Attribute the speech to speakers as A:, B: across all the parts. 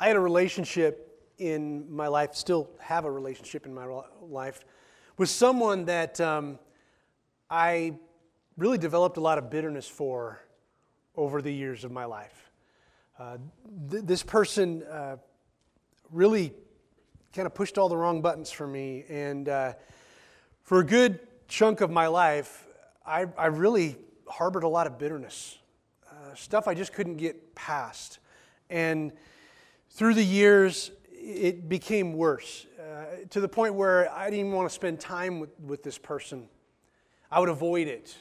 A: I had a relationship in my life, still have a relationship in my life, with someone that um, I really developed a lot of bitterness for over the years of my life. Uh, th- this person uh, really kind of pushed all the wrong buttons for me, and uh, for a good chunk of my life, I, I really harbored a lot of bitterness, uh, stuff I just couldn't get past. And through the years, it became worse uh, to the point where I didn't even want to spend time with, with this person. I would avoid it.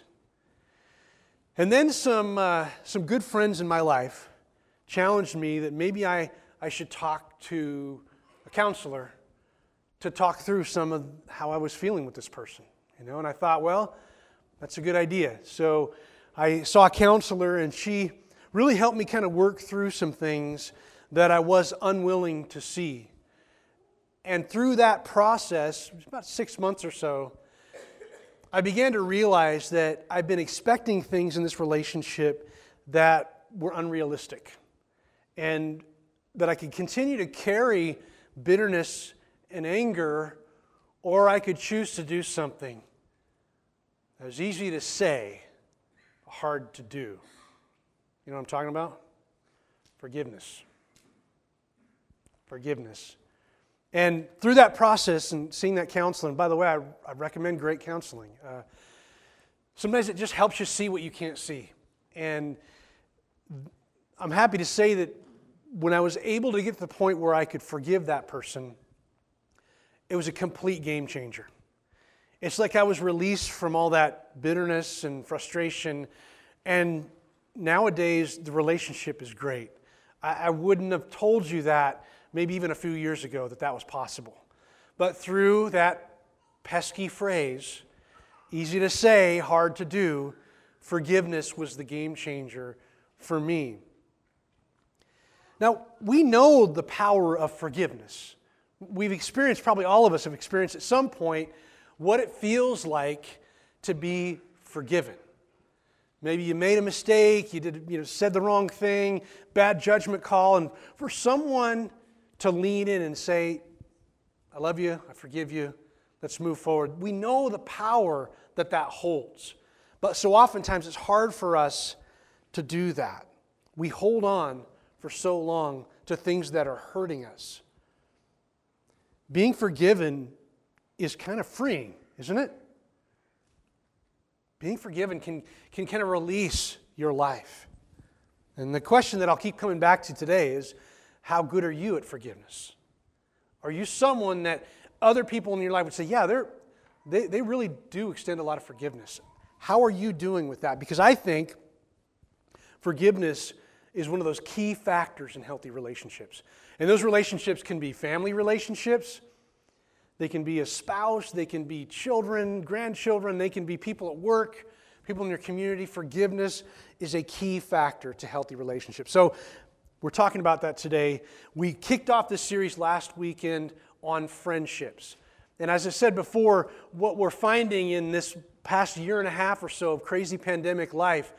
A: And then some, uh, some good friends in my life challenged me that maybe I, I should talk to a counselor to talk through some of how I was feeling with this person. You know, and I thought, well, that's a good idea. So I saw a counselor, and she really helped me kind of work through some things that I was unwilling to see. And through that process, about six months or so, I began to realize that I've been expecting things in this relationship that were unrealistic. And that I could continue to carry bitterness and anger, or I could choose to do something that was easy to say, hard to do. You know what I'm talking about? Forgiveness forgiveness. And through that process and seeing that counseling, by the way, I, I recommend great counseling. Uh, sometimes it just helps you see what you can't see. And I'm happy to say that when I was able to get to the point where I could forgive that person, it was a complete game changer. It's like I was released from all that bitterness and frustration, and nowadays the relationship is great. I, I wouldn't have told you that maybe even a few years ago, that that was possible. But through that pesky phrase, easy to say, hard to do, forgiveness was the game changer for me. Now, we know the power of forgiveness. We've experienced, probably all of us have experienced at some point, what it feels like to be forgiven. Maybe you made a mistake, you did, you know, said the wrong thing, bad judgment call, and for someone to lean in and say, I love you, I forgive you, let's move forward. We know the power that that holds. But so oftentimes it's hard for us to do that. We hold on for so long to things that are hurting us. Being forgiven is kind of freeing, isn't it? Being forgiven can, can kind of release your life. And the question that I'll keep coming back to today is how good are you at forgiveness? Are you someone that other people in your life would say, yeah, they're, they, they really do extend a lot of forgiveness? How are you doing with that? Because I think forgiveness is one of those key factors in healthy relationships. And those relationships can be family relationships, they can be a spouse, they can be children, grandchildren, they can be people at work, people in your community. Forgiveness is a key factor to healthy relationships. So we're talking about that today. We kicked off this series last weekend on friendships. And as I said before, what we're finding in this past year and a half or so of crazy pandemic life,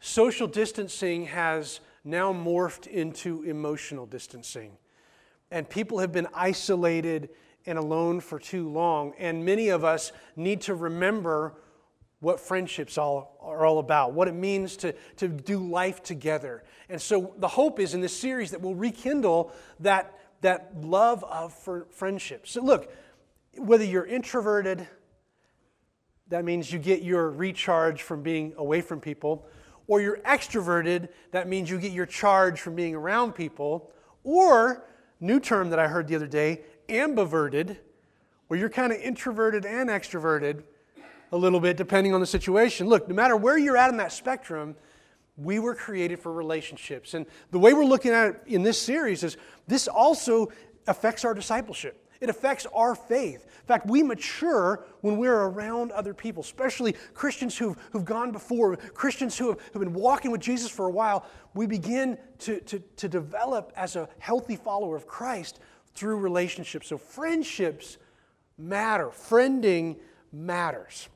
A: social distancing has now morphed into emotional distancing. And people have been isolated and alone for too long. And many of us need to remember what friendships all, are all about, what it means to, to do life together. And so the hope is in this series that we'll rekindle that, that love of friendship. So look, whether you're introverted, that means you get your recharge from being away from people, or you're extroverted, that means you get your charge from being around people, or, new term that I heard the other day, ambiverted, where you're kind of introverted and extroverted a little bit depending on the situation. Look, no matter where you're at in that spectrum, we were created for relationships. And the way we're looking at it in this series is this also affects our discipleship. It affects our faith. In fact, we mature when we're around other people, especially Christians who've, who've gone before, Christians who have, who've been walking with Jesus for a while. We begin to, to, to develop as a healthy follower of Christ through relationships. So, friendships matter, friending matters.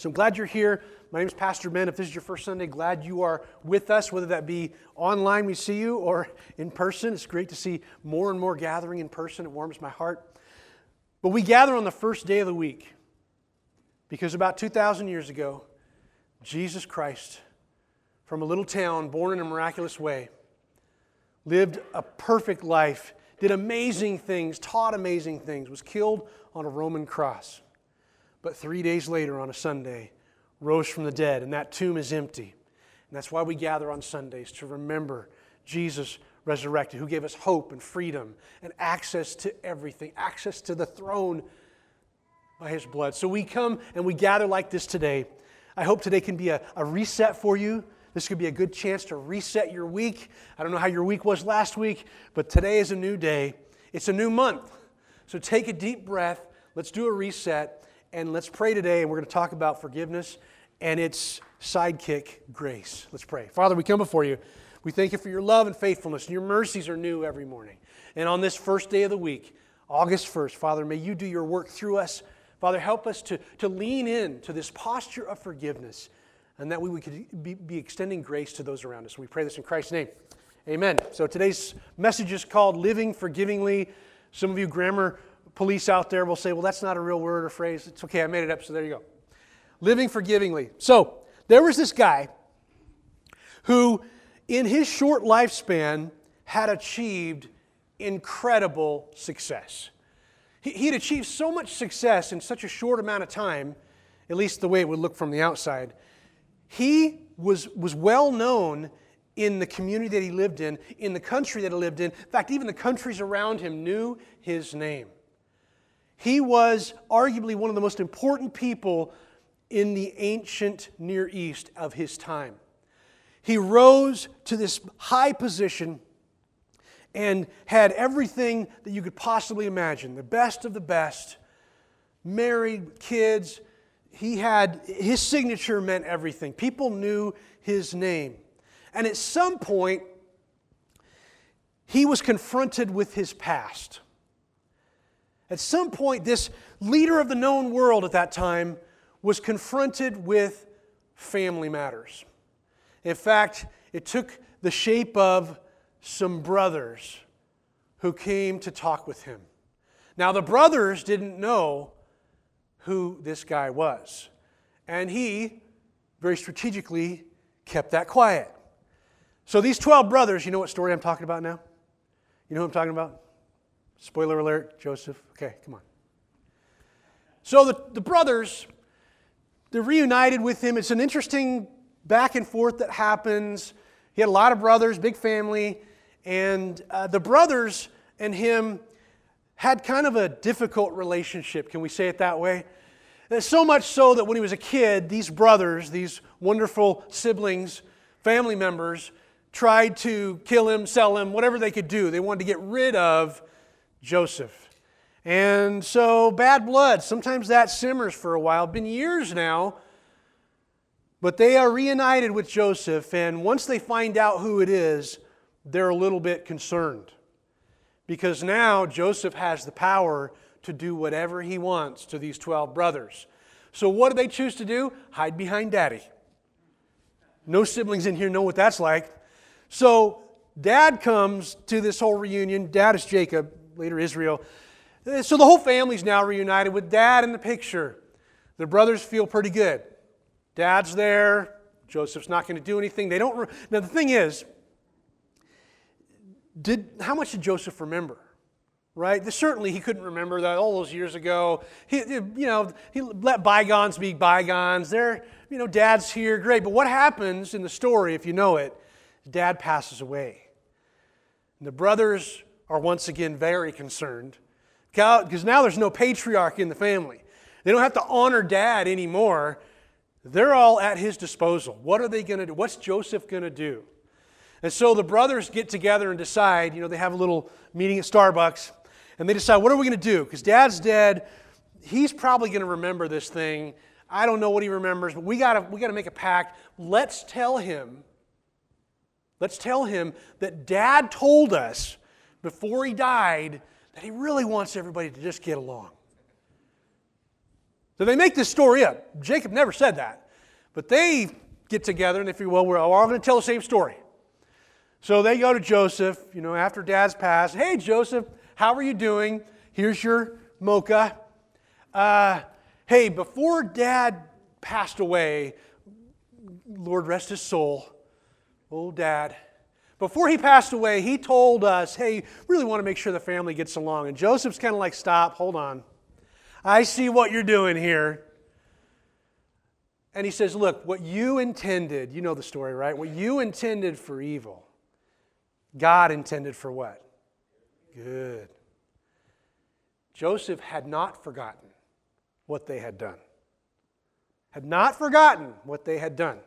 A: So I'm glad you're here. My name is Pastor Ben. If this is your first Sunday, glad you are with us, whether that be online, we see you, or in person. It's great to see more and more gathering in person. It warms my heart. But we gather on the first day of the week because about 2,000 years ago, Jesus Christ, from a little town, born in a miraculous way, lived a perfect life, did amazing things, taught amazing things, was killed on a Roman cross. But three days later, on a Sunday, rose from the dead, and that tomb is empty. And that's why we gather on Sundays to remember Jesus resurrected, who gave us hope and freedom and access to everything, access to the throne by his blood. So we come and we gather like this today. I hope today can be a, a reset for you. This could be a good chance to reset your week. I don't know how your week was last week, but today is a new day. It's a new month. So take a deep breath. Let's do a reset and let's pray today. And we're going to talk about forgiveness and its sidekick, grace. Let's pray. Father, we come before you. We thank you for your love and faithfulness, your mercies are new every morning. And on this first day of the week, August 1st, Father, may you do your work through us. Father, help us to, to lean in to this posture of forgiveness and that we would be, be extending grace to those around us. We pray this in Christ's name. Amen. So today's message is called Living Forgivingly. Some of you grammar police out there will say, well, that's not a real word or phrase. It's okay, I made it up, so there you go living forgivingly. So, there was this guy who, in his short lifespan, had achieved incredible success. He'd achieved so much success in such a short amount of time, at least the way it would look from the outside. He was, was well known in the community that he lived in, in the country that he lived in. In fact, even the countries around him knew his name. He was arguably one of the most important people in the ancient Near East of his time. He rose to this high position and had everything that you could possibly imagine the best of the best, married, kids. He had his signature meant everything. People knew his name. And at some point, he was confronted with his past. At some point, this leader of the known world at that time was confronted with family matters. In fact, it took the shape of some brothers who came to talk with him. Now, the brothers didn't know who this guy was, and he very strategically kept that quiet. So, these 12 brothers, you know what story I'm talking about now? You know who I'm talking about? Spoiler alert, Joseph. Okay, come on. So, the, the brothers they're reunited with him. It's an interesting back and forth that happens. He had a lot of brothers, big family, and uh, the brothers and him had kind of a difficult relationship. Can we say it that way? Uh, so much so that when he was a kid, these brothers, these wonderful siblings, family members, tried to kill him, sell him, whatever they could do. They wanted to get rid of Joseph. And so, bad blood, sometimes that simmers for a while. Been years now, but they are reunited with Joseph, and once they find out who it is, they're a little bit concerned. Because now Joseph has the power to do whatever he wants to these 12 brothers. So, what do they choose to do? Hide behind daddy. No siblings in here know what that's like. So, dad comes to this whole reunion. Dad is Jacob, later Israel. Eh, so the whole family's now reunited with dad in the picture. The brothers feel pretty good. Dad's there. Joseph's not going to do anything. They don't. Re- now the thing is, did how much did Joseph remember? Right? Certainly, he couldn't remember that all those years ago. He, you know, he let bygones be bygones. There, you know, Dad's here, great. But what happens in the story, if you know it? Dad passes away. And the brothers are once again very concerned because now there's no patriarch in the family. They don't have to honor dad anymore. They're all at his disposal. What are they going to do? What's Joseph going to do? And so the brothers get together and decide, you know, they have a little meeting at Starbucks, and they decide, what are we going to do? Because dad's dead. He's probably going to remember this thing. I don't know what he remembers, but we got to we to make a pact. Let's tell him, let's tell him that dad told us before he died that he really wants everybody to just get along. So they make this story up. Jacob never said that. But they get together, and if you will, we're all going to tell the same story. So they go to Joseph, you know, after dad's passed. Hey, Joseph, how are you doing? Here's your mocha. Uh, hey, before dad passed away, Lord rest his soul, old dad, before he passed away, he told us, hey, really want to make sure the family gets along. And Joseph's kind of like, stop, hold on. I see what you're doing here. And he says, look, what you intended, you know the story, right? What you intended for evil, God intended for what? Good. Joseph had not forgotten what they had done. Had not forgotten what they had done.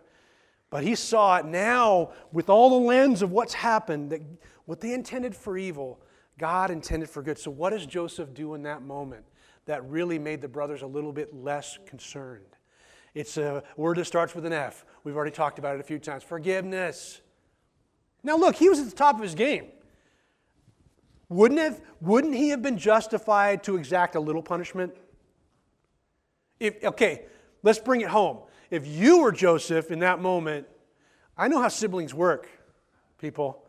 A: But he saw it now with all the lens of what's happened, that what they intended for evil, God intended for good. So, what does Joseph do in that moment that really made the brothers a little bit less concerned? It's a word that starts with an F. We've already talked about it a few times forgiveness. Now, look, he was at the top of his game. Wouldn't, have, wouldn't he have been justified to exact a little punishment? If, okay, let's bring it home. If you were Joseph in that moment, I know how siblings work, people.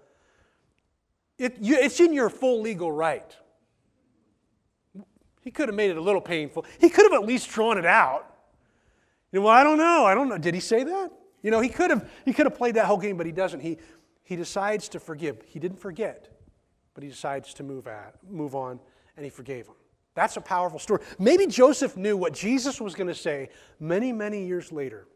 A: It, you, it's in your full legal right. He could have made it a little painful. He could have at least drawn it out. You know, well, I don't know. I don't know. Did he say that? You know, he could have he could have played that whole game, but he doesn't. He he decides to forgive. He didn't forget, but he decides to move at, move on, and he forgave him. That's a powerful story. Maybe Joseph knew what Jesus was going to say many, many years later.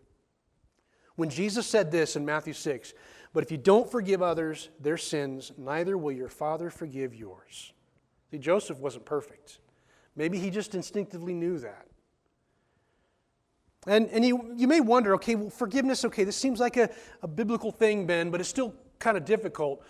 A: When Jesus said this in Matthew 6, but if you don't forgive others their sins, neither will your Father forgive yours. See, Joseph wasn't perfect. Maybe he just instinctively knew that. And, and you, you may wonder okay, well, forgiveness, okay, this seems like a, a biblical thing, Ben, but it's still kind of difficult.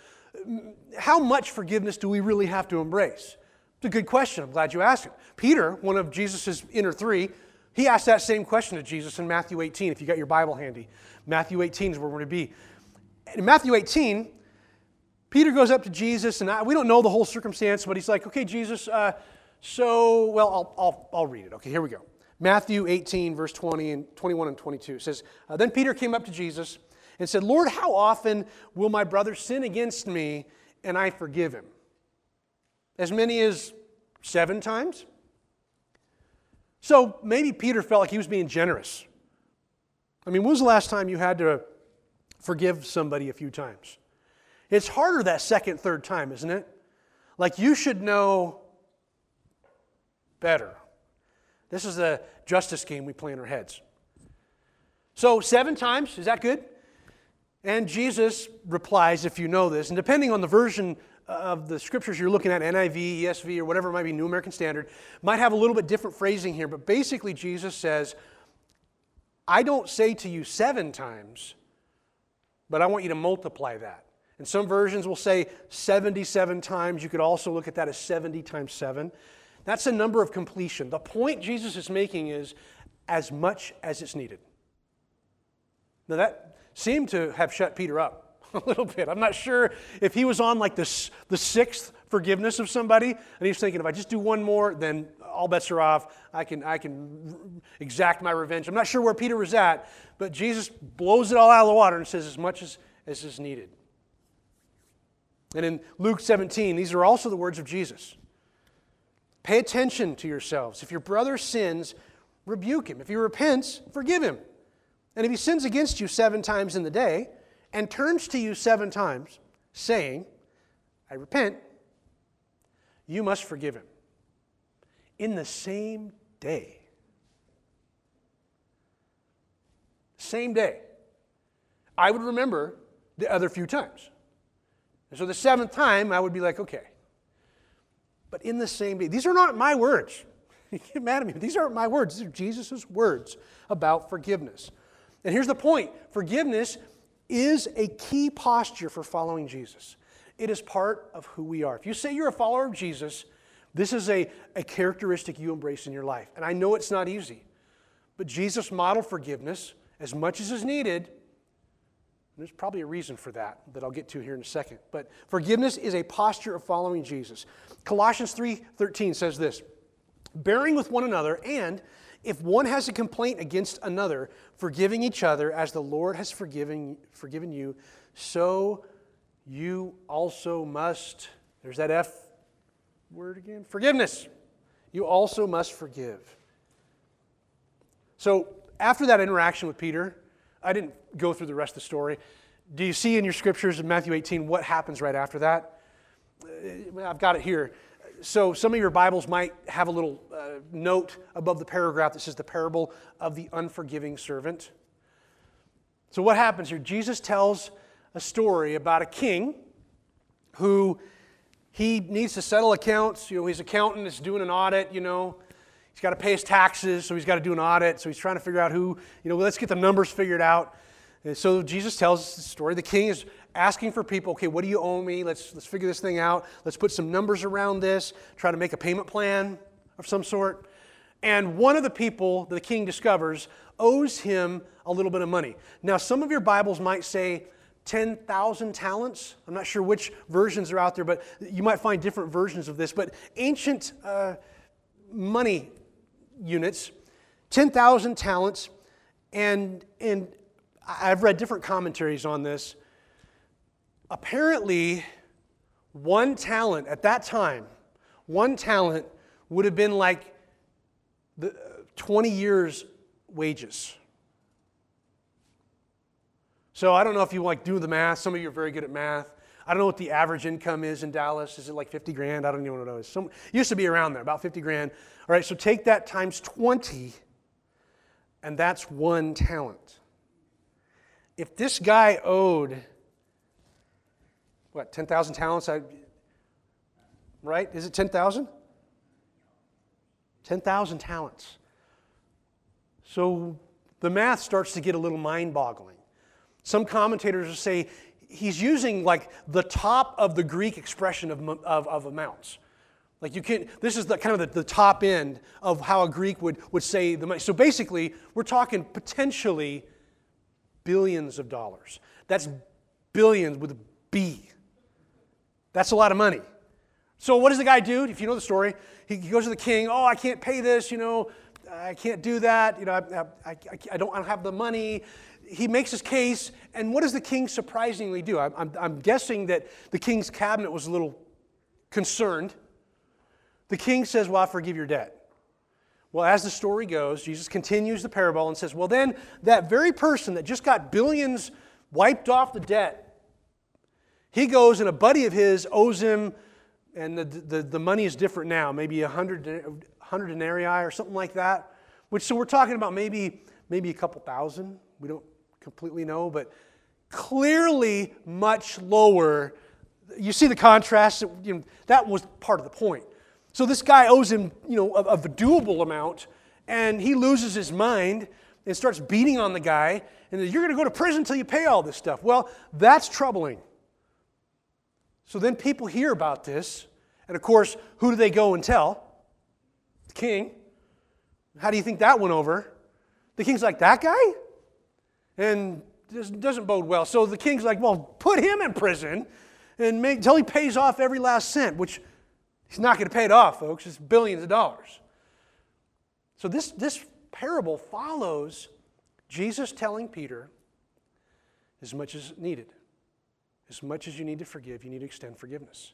A: How much forgiveness do we really have to embrace? It's a good question. I'm glad you asked it. Peter, one of Jesus' inner three, he asked that same question to Jesus in Matthew 18, if you got your Bible handy. Matthew 18 is where we're going to be. In Matthew 18, Peter goes up to Jesus, and I, we don't know the whole circumstance, but he's like, okay, Jesus, uh, so, well, I'll, I'll, I'll read it. Okay, here we go. Matthew 18, verse 20 and 21 and 22 it says, uh, Then Peter came up to Jesus and said, Lord, how often will my brother sin against me and I forgive him? As many as seven times? So maybe Peter felt like he was being generous. I mean, when was the last time you had to forgive somebody a few times? It's harder that second, third time, isn't it? Like you should know better. This is the justice game we play in our heads. So, seven times, is that good? And Jesus replies, if you know this, and depending on the version of the scriptures you're looking at, NIV, ESV, or whatever it might be, New American Standard, might have a little bit different phrasing here, but basically, Jesus says, I don't say to you seven times, but I want you to multiply that. And some versions will say 77 times. You could also look at that as 70 times 7. That's a number of completion. The point Jesus is making is as much as it's needed. Now, that seemed to have shut Peter up a little bit. I'm not sure if he was on like this, the sixth forgiveness of somebody, and he's thinking, if I just do one more, then all bets are off. I can, I can exact my revenge. I'm not sure where Peter was at, but Jesus blows it all out of the water and says, as much as, as is needed. And in Luke 17, these are also the words of Jesus. Pay attention to yourselves. If your brother sins, rebuke him. If he repents, forgive him. And if he sins against you seven times in the day and turns to you seven times, saying, I repent, you must forgive him. In the same day. Same day. I would remember the other few times. And so the seventh time, I would be like, okay, but in the same day. These are not my words. You get mad at me. These aren't my words. These are Jesus' words about forgiveness. And here's the point forgiveness is a key posture for following Jesus. It is part of who we are. If you say you're a follower of Jesus, this is a, a characteristic you embrace in your life. And I know it's not easy, but Jesus modeled forgiveness as much as is needed there's probably a reason for that that I'll get to here in a second. But forgiveness is a posture of following Jesus. Colossians 3:13 says this: bearing with one another and If one has a complaint against another, forgiving each other as the Lord has forgiven, forgiven you, so you also must. There's that F word again forgiveness. You also must forgive. So, after that interaction with Peter, I didn't go through the rest of the story. Do you see in your scriptures in Matthew 18 what happens right after that? Uh, I've got it here. So, some of your Bibles might have a little uh, note above the paragraph that says the parable of the unforgiving servant. So, what happens here? Jesus tells a story about a king who he needs to settle accounts. You know, his accountant is doing an audit, you know. He's got to pay his taxes, so he's got to do an audit. So he's trying to figure out who, you know, let's get the numbers figured out. And so Jesus tells the story. The king is asking for people, okay, what do you owe me? Let's, let's figure this thing out. Let's put some numbers around this, try to make a payment plan of some sort. And one of the people that the king discovers owes him a little bit of money. Now, some of your Bibles might say 10,000 talents. I'm not sure which versions are out there, but you might find different versions of this. But ancient uh, money units, 10,000 talents, and, and I've read different commentaries on this. Apparently, one talent at that time, one talent would have been like the uh, 20 years' wages. So I don't know if you like do the math. Some of you are very good at math. I don't know what the average income is in Dallas. Is it like 50 grand? I don't even know what it is. Some, used to be around there, about 50 grand. All right, so take that times 20, and that's one talent. If this guy owed, what, 10,000 talents? I, right? Is it 10,000? 10,000 talents. So the math starts to get a little mind boggling. Some commentators will say he's using like the top of the Greek expression of, of, of amounts. Like you can this is the kind of the, the, top end of how a Greek would, would say the money. So basically, we're talking potentially billions of dollars. That's billions with a B. That's a lot of money. So what does the guy do? If you know the story, he, goes to the king, oh, I can't pay this, you know, I can't do that, you know, I, I, I, I don't, I don't have the money he makes his case, and what does the king surprisingly do? I'm, I'm, I'm, guessing that the king's cabinet was a little concerned. The king says, Well, I forgive your debt. Well, as the story goes, Jesus continues the parable and says, Well, then that very person that just got billions wiped off the debt, he goes and a buddy of his owes him, and the, the, the money is different now, maybe a hundred, hundred denarii or something like that. Which, so we're talking about maybe, maybe a couple thousand. We don't completely know, but clearly much lower. You see the contrast? You know, that was part of the point. So this guy owes him, you know, a, a doable amount, and he loses his mind and starts beating on the guy, and you're going to go to prison until you pay all this stuff. Well, that's troubling. So then people hear about this, and of course, who do they go and tell? The king. How do you think that went over? The king's like, that guy? and this doesn't bode well. So the king's like, well, put him in prison and make until he pays off every last cent, which he's not going to pay it off, folks. It's billions of dollars. So this, this parable follows Jesus telling Peter, as much as needed, as much as you need to forgive, you need to extend forgiveness.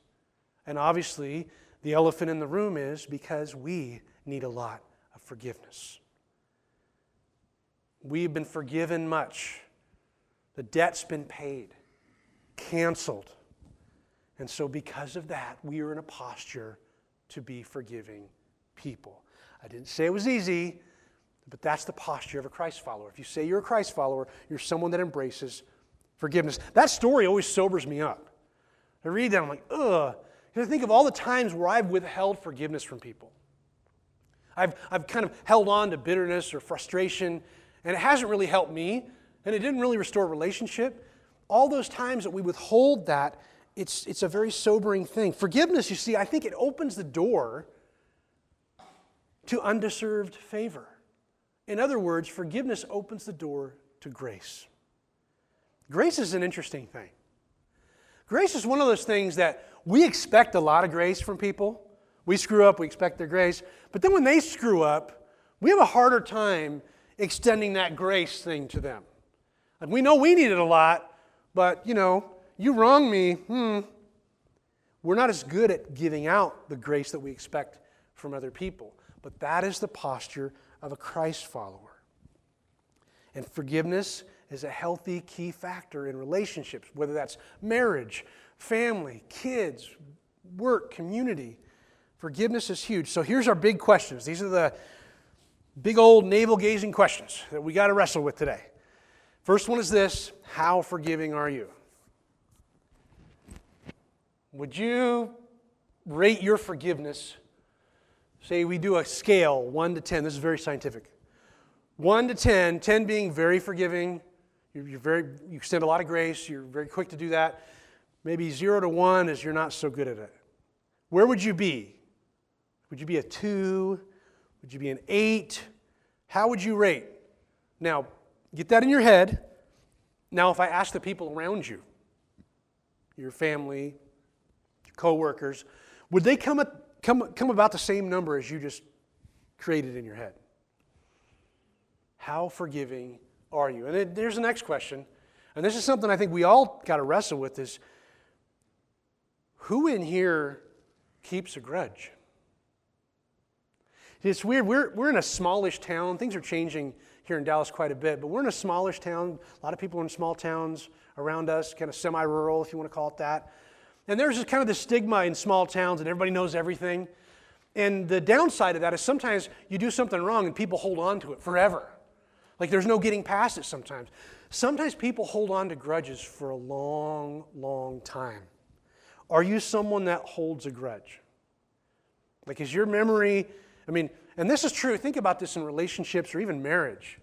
A: And obviously, the elephant in the room is because we need a lot of forgiveness. We've been forgiven much. The debt's been paid, canceled. And so, because of that, we are in a posture to be forgiving people. I didn't say it was easy, but that's the posture of a Christ follower. If you say you're a Christ follower, you're someone that embraces forgiveness. That story always sobers me up. I read that, I'm like, ugh. Because I think of all the times where I've withheld forgiveness from people. I've, I've kind of held on to bitterness or frustration and it hasn't really helped me, and it didn't really restore relationship. All those times that we withhold that, it's, it's a very sobering thing. Forgiveness, you see, I think it opens the door to undeserved favor. In other words, forgiveness opens the door to grace. Grace is an interesting thing. Grace is one of those things that we expect a lot of grace from people. We screw up, we expect their grace. But then when they screw up, we have a harder time extending that grace thing to them. Like we know we need it a lot, but you know, you wrong me, hmm. We're not as good at giving out the grace that we expect from other people. But that is the posture of a Christ follower. And forgiveness is a healthy key factor in relationships, whether that's marriage, family, kids, work, community. Forgiveness is huge. So here's our big questions. These are the big old navel gazing questions that we got to wrestle with today. First one is this How forgiving are you? Would you rate your forgiveness? Say we do a scale 1 to 10. This is very scientific. 1 to 10, 10 being very forgiving, you're, you're very, you extend a lot of grace, you're very quick to do that. Maybe 0 to 1 is you're not so good at it. Where would you be? Would you be a 2? Would you be an 8? How would you rate? Now, get that in your head. Now, if I ask the people around you, your family, your coworkers, would they come, come, come about the same number as you just created in your head? How forgiving are you? And there's the next question. And this is something I think we all got to wrestle with is who in here keeps a grudge? It's weird. We're, we're in a smallish town. Things are changing here in Dallas quite a bit, but we're in a smallish town. A lot of people are in small towns around us, kind of semi rural, if you want to call it that. And there's just kind of this stigma in small towns, and everybody knows everything. And the downside of that is sometimes you do something wrong and people hold on to it forever. Like there's no getting past it sometimes. Sometimes people hold on to grudges for a long, long time. Are you someone that holds a grudge? Like, is your memory, I mean, and this is true, think about this in relationships or even marriage.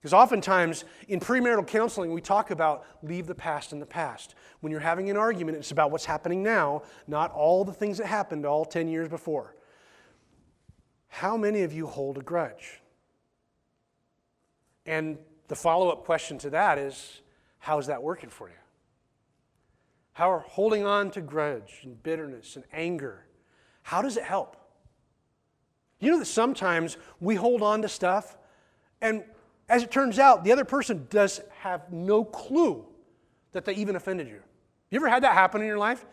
A: Because oftentimes in premarital counseling, we talk about leave the past in the past. When you're having an argument, it's about what's happening now, not all the things that happened all 10 years before. How many of you hold a grudge? And the follow up question to that is how's that working for you? How are holding on to grudge and bitterness and anger, how does it help? You know that sometimes we hold on to stuff, and as it turns out, the other person does have no clue that they even offended you. You ever had that happen in your life?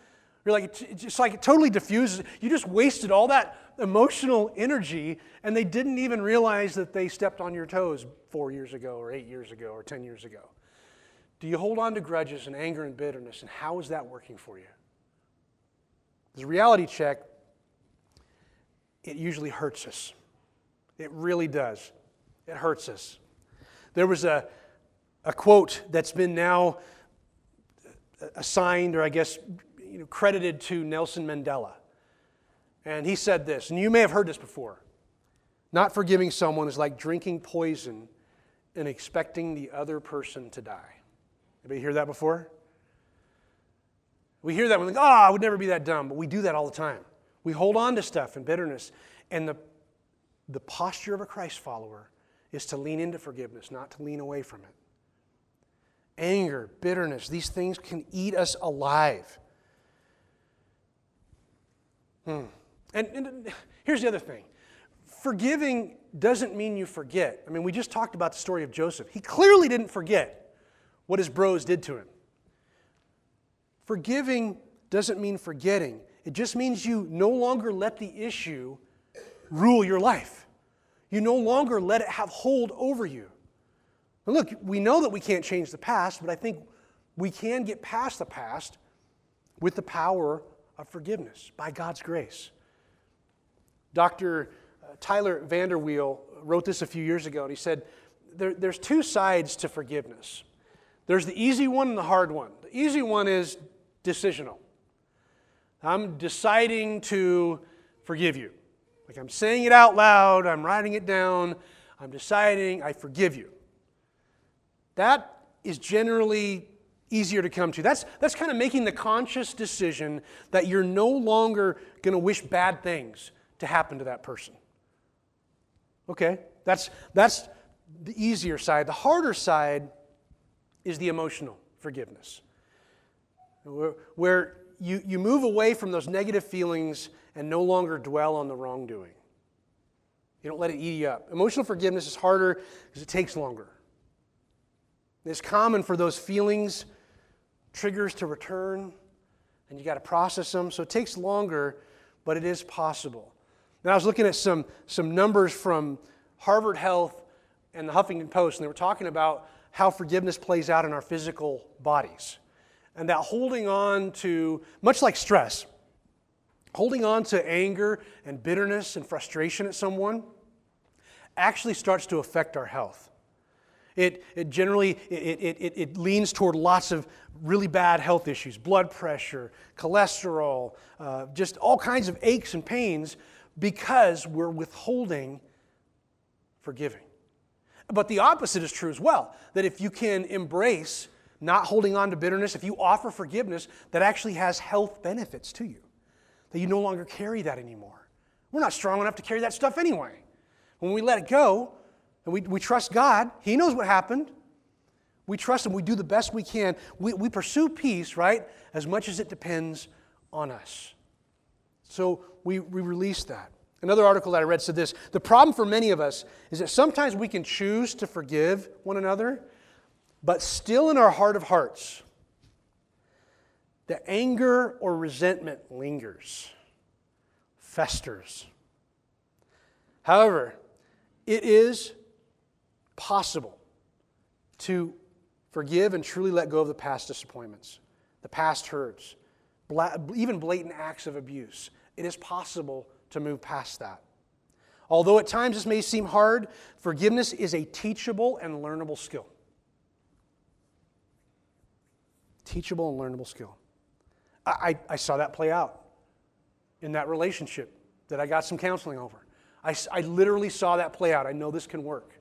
A: You're like, it's like it totally diffuses. You just wasted all that emotional energy, and they didn't even realize that they stepped on your toes four years ago, or eight years ago, or 10 years ago. Do you hold on to grudges and anger and bitterness, and how is that working for you? The reality check, it usually hurts us. It really does. It hurts us. There was a, a quote that's been now uh, assigned, or I guess you know, credited to Nelson Mandela. And he said this, and you may have heard this before. Not forgiving someone is like drinking poison and expecting the other person to die. Anybody hear that before? We hear that, we're like, oh, I would never be that dumb, but we do that all the time. We hold on to stuff and bitterness. And the, the posture of a Christ follower is to lean into forgiveness, not to lean away from it. Anger, bitterness, these things can eat us alive. Hmm. And, and here's the other thing forgiving doesn't mean you forget. I mean, we just talked about the story of Joseph. He clearly didn't forget what his bros did to him. Forgiving doesn't mean forgetting, it just means you no longer let the issue rule your life. You no longer let it have hold over you. Now, look, we know that we can't change the past, but I think we can get past the past with the power of forgiveness by God's grace. Dr. Uh, Tyler VanderWeele wrote this a few years ago, and he said, there, There's two sides to forgiveness there's the easy one and the hard one. The easy one is decisional. I'm deciding to forgive you. Like I'm saying it out loud, I'm writing it down, I'm deciding I forgive you. That is generally easier to come to. That's, that's kind of making the conscious decision that you're no longer going to wish bad things to happen to that person. Okay, that's, that's the easier side. The harder side is the emotional forgiveness, where, where you, you move away from those negative feelings and no longer dwell on the wrongdoing. You don't let it eat you up. Emotional forgiveness is harder because it takes longer. It's common for those feelings, triggers to return, and you got to process them. So it takes longer, but it is possible. Now, I was looking at some, some numbers from Harvard Health and the Huffington Post, and they were talking about how forgiveness plays out in our physical bodies. And that holding on to, much like stress, holding on to anger and bitterness and frustration at someone actually starts to affect our health. It, it generally it, it, it, leans toward lots of really bad health issues blood pressure cholesterol uh, just all kinds of aches and pains because we're withholding forgiving but the opposite is true as well that if you can embrace not holding on to bitterness if you offer forgiveness that actually has health benefits to you that you no longer carry that anymore we're not strong enough to carry that stuff anyway when we let it go and we, we trust God, He knows what happened. We trust Him. We do the best we can. We, we pursue peace, right, as much as it depends on us. So we, we release that. Another article that I read said this The problem for many of us is that sometimes we can choose to forgive one another, but still in our heart of hearts, the anger or resentment lingers, festers. However, it is possible to forgive and truly let go of the past disappointments, the past hurts, even blatant acts of abuse. It is possible to move past that. Although at times this may seem hard, forgiveness is a teachable and learnable skill. Teachable and learnable skill. I, I, I saw that play out in that relationship that I got some counseling over. I, I literally saw that play out. I know this can work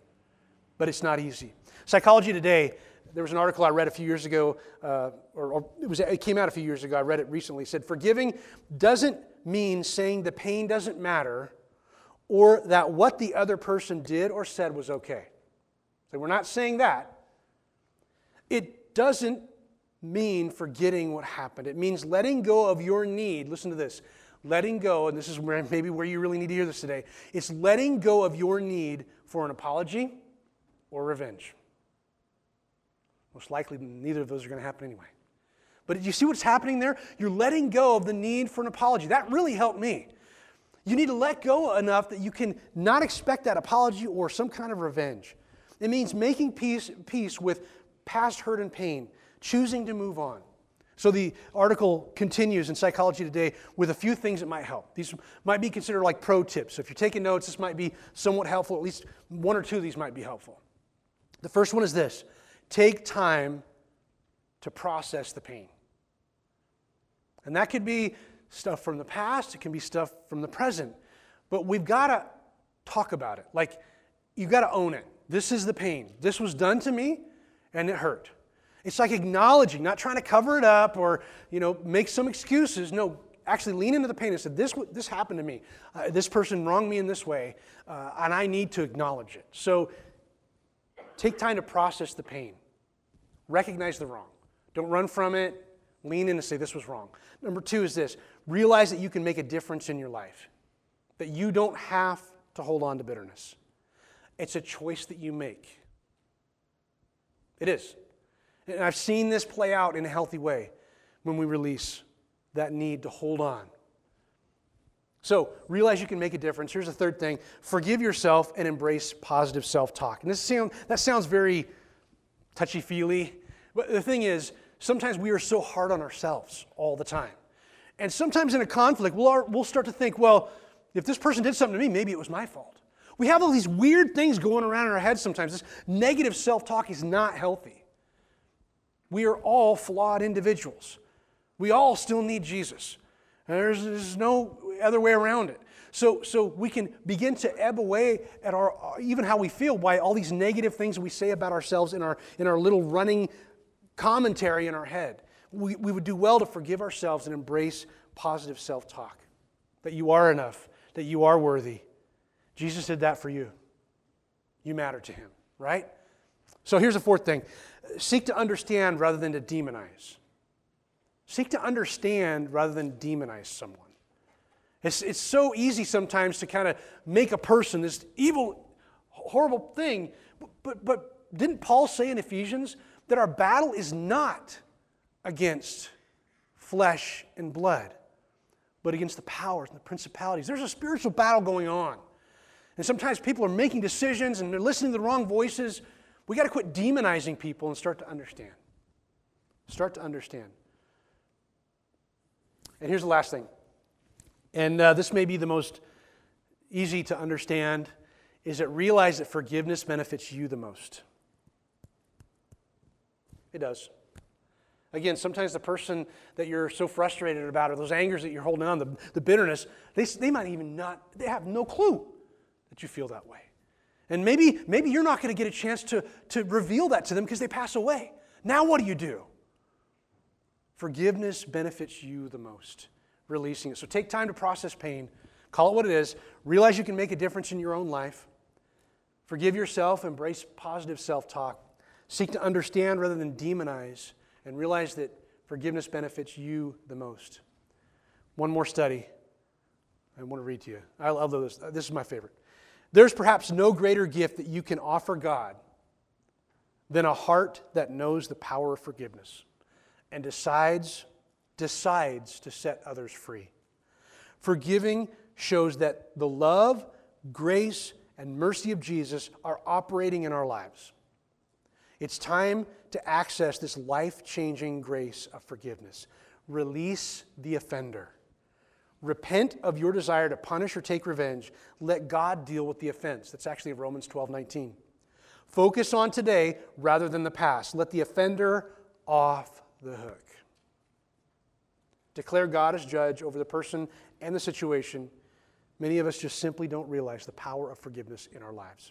A: but it's not easy. Psychology Today, there was an article I read a few years ago, uh, or, or, it, was, it came out a few years ago. I read it recently. It said, Forgiving doesn't mean saying the pain doesn't matter or that what the other person did or said was okay. So we're not saying that. It doesn't mean forgetting what happened. It means letting go of your need. Listen to this. Letting go, and this is where, maybe where you really need to hear this today. It's letting go of your need for an apology or revenge. Most likely, neither of those are going to happen anyway. But you see what's happening there? You're letting go of the need for an apology. That really helped me. You need to let go enough that you can not expect that apology or some kind of revenge. It means making peace, peace with past hurt and pain, choosing to move on. So the article continues in Psychology Today with a few things that might help. These might be considered like pro tips. So if you're taking notes, this might be somewhat helpful. At least one or two of these might be helpful. The first one is this take time to process the pain. And that could be stuff from the past, it can be stuff from the present. But we've got to talk about it. Like, you've got to own it. This is the pain. This was done to me, and it hurt. It's like acknowledging, not trying to cover it up or, you know, make some excuses. No, actually lean into the pain and say, this, this happened to me. Uh, this person wronged me in this way, uh, and I need to acknowledge it. So Take time to process the pain. Recognize the wrong. Don't run from it. Lean in and say, This was wrong. Number two is this realize that you can make a difference in your life, that you don't have to hold on to bitterness. It's a choice that you make. It is. And I've seen this play out in a healthy way when we release that need to hold on so realize you can make a difference. Here's the third thing forgive yourself and embrace positive self talk. And this sound, that sounds very touchy feely. But the thing is, sometimes we are so hard on ourselves all the time. And sometimes in a conflict, we'll, we'll start to think, well, if this person did something to me, maybe it was my fault. We have all these weird things going around in our heads sometimes. This negative self talk is not healthy. We are all flawed individuals. We all still need Jesus. There's, there's no other way around it. So, so we can begin to ebb away at our even how we feel by all these negative things we say about ourselves in our in our little running commentary in our head. We, we would do well to forgive ourselves and embrace positive self-talk. That you are enough, that you are worthy. Jesus did that for you. You matter to him, right? So here's the fourth thing. Seek to understand rather than to demonize. Seek to understand rather than demonize someone. It's, it's so easy sometimes to kind of make a person this evil, horrible thing. But, but didn't Paul say in Ephesians that our battle is not against flesh and blood, but against the powers and the principalities? There's a spiritual battle going on. And sometimes people are making decisions and they're listening to the wrong voices. We got to quit demonizing people and start to understand. Start to understand. And here's the last thing. And uh, this may be the most easy to understand is that realize that forgiveness benefits you the most. It does. Again, sometimes the person that you're so frustrated about, or those angers that you're holding on, the, the bitterness, they, they might even not, they have no clue that you feel that way. And maybe, maybe you're not going to get a chance to, to reveal that to them because they pass away. Now, what do you do? Forgiveness benefits you the most, releasing it. So take time to process pain, call it what it is, realize you can make a difference in your own life. Forgive yourself, embrace positive self talk, seek to understand rather than demonize, and realize that forgiveness benefits you the most. One more study I want to read to you. I love this. This is my favorite. There's perhaps no greater gift that you can offer God than a heart that knows the power of forgiveness and decides decides to set others free. Forgiving shows that the love, grace, and mercy of Jesus are operating in our lives. It's time to access this life changing grace of forgiveness. Release the offender. Repent of your desire to punish or take revenge. Let God deal with the offense. That's actually Romans 12 19. Focus on today rather than the past. Let the offender off the hook. Declare God as judge over the person and the situation. Many of us just simply don't realize the power of forgiveness in our lives.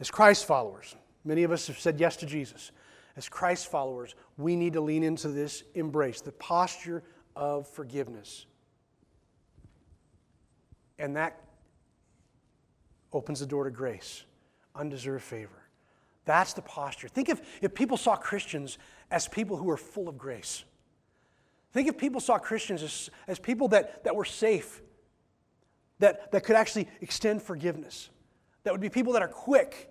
A: As Christ followers, many of us have said yes to Jesus. As Christ followers, we need to lean into this embrace, the posture of forgiveness. And that opens the door to grace, undeserved favor. That's the posture. Think if, if people saw Christians as people who are full of grace. Think if people saw Christians as, as people that, that were safe, that, that could actually extend forgiveness, that would be people that are quick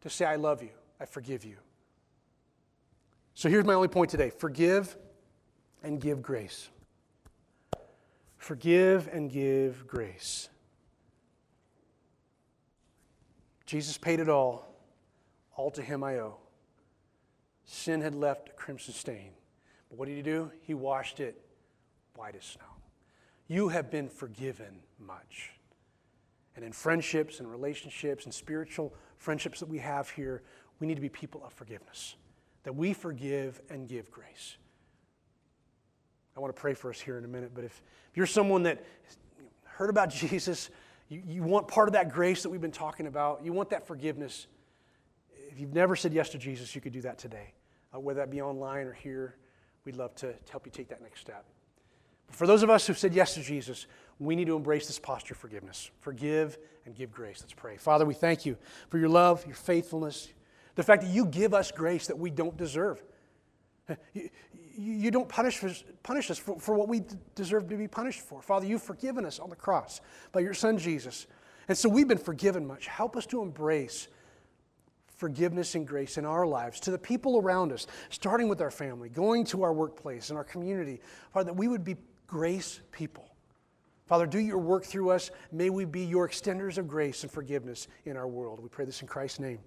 A: to say, I love you, I forgive you. So here's my only point today forgive and give grace. Forgive and give grace. Jesus paid it all. All to him I owe. Sin had left a crimson stain. But what did he do? He washed it white as snow. You have been forgiven much. And in friendships and relationships and spiritual friendships that we have here, we need to be people of forgiveness, that we forgive and give grace. I want to pray for us here in a minute, but if, if you're someone that heard about Jesus, you, you want part of that grace that we've been talking about, you want that forgiveness, if you've never said yes to Jesus, you could do that today. Uh, whether that be online or here, we'd love to, to help you take that next step. But for those of us who've said yes to Jesus, we need to embrace this posture of forgiveness. Forgive and give grace. Let's pray. Father, we thank you for your love, your faithfulness, the fact that you give us grace that we don't deserve. You, you don't punish us, punish us for, for what we deserve to be punished for. Father, you've forgiven us on the cross by your Son Jesus. And so we've been forgiven much. Help us to embrace forgiveness and grace in our lives to the people around us, starting with our family, going to our workplace and our community. Father, that we would be grace people. Father, do your work through us. May we be your extenders of grace and forgiveness in our world. We pray this in Christ's name.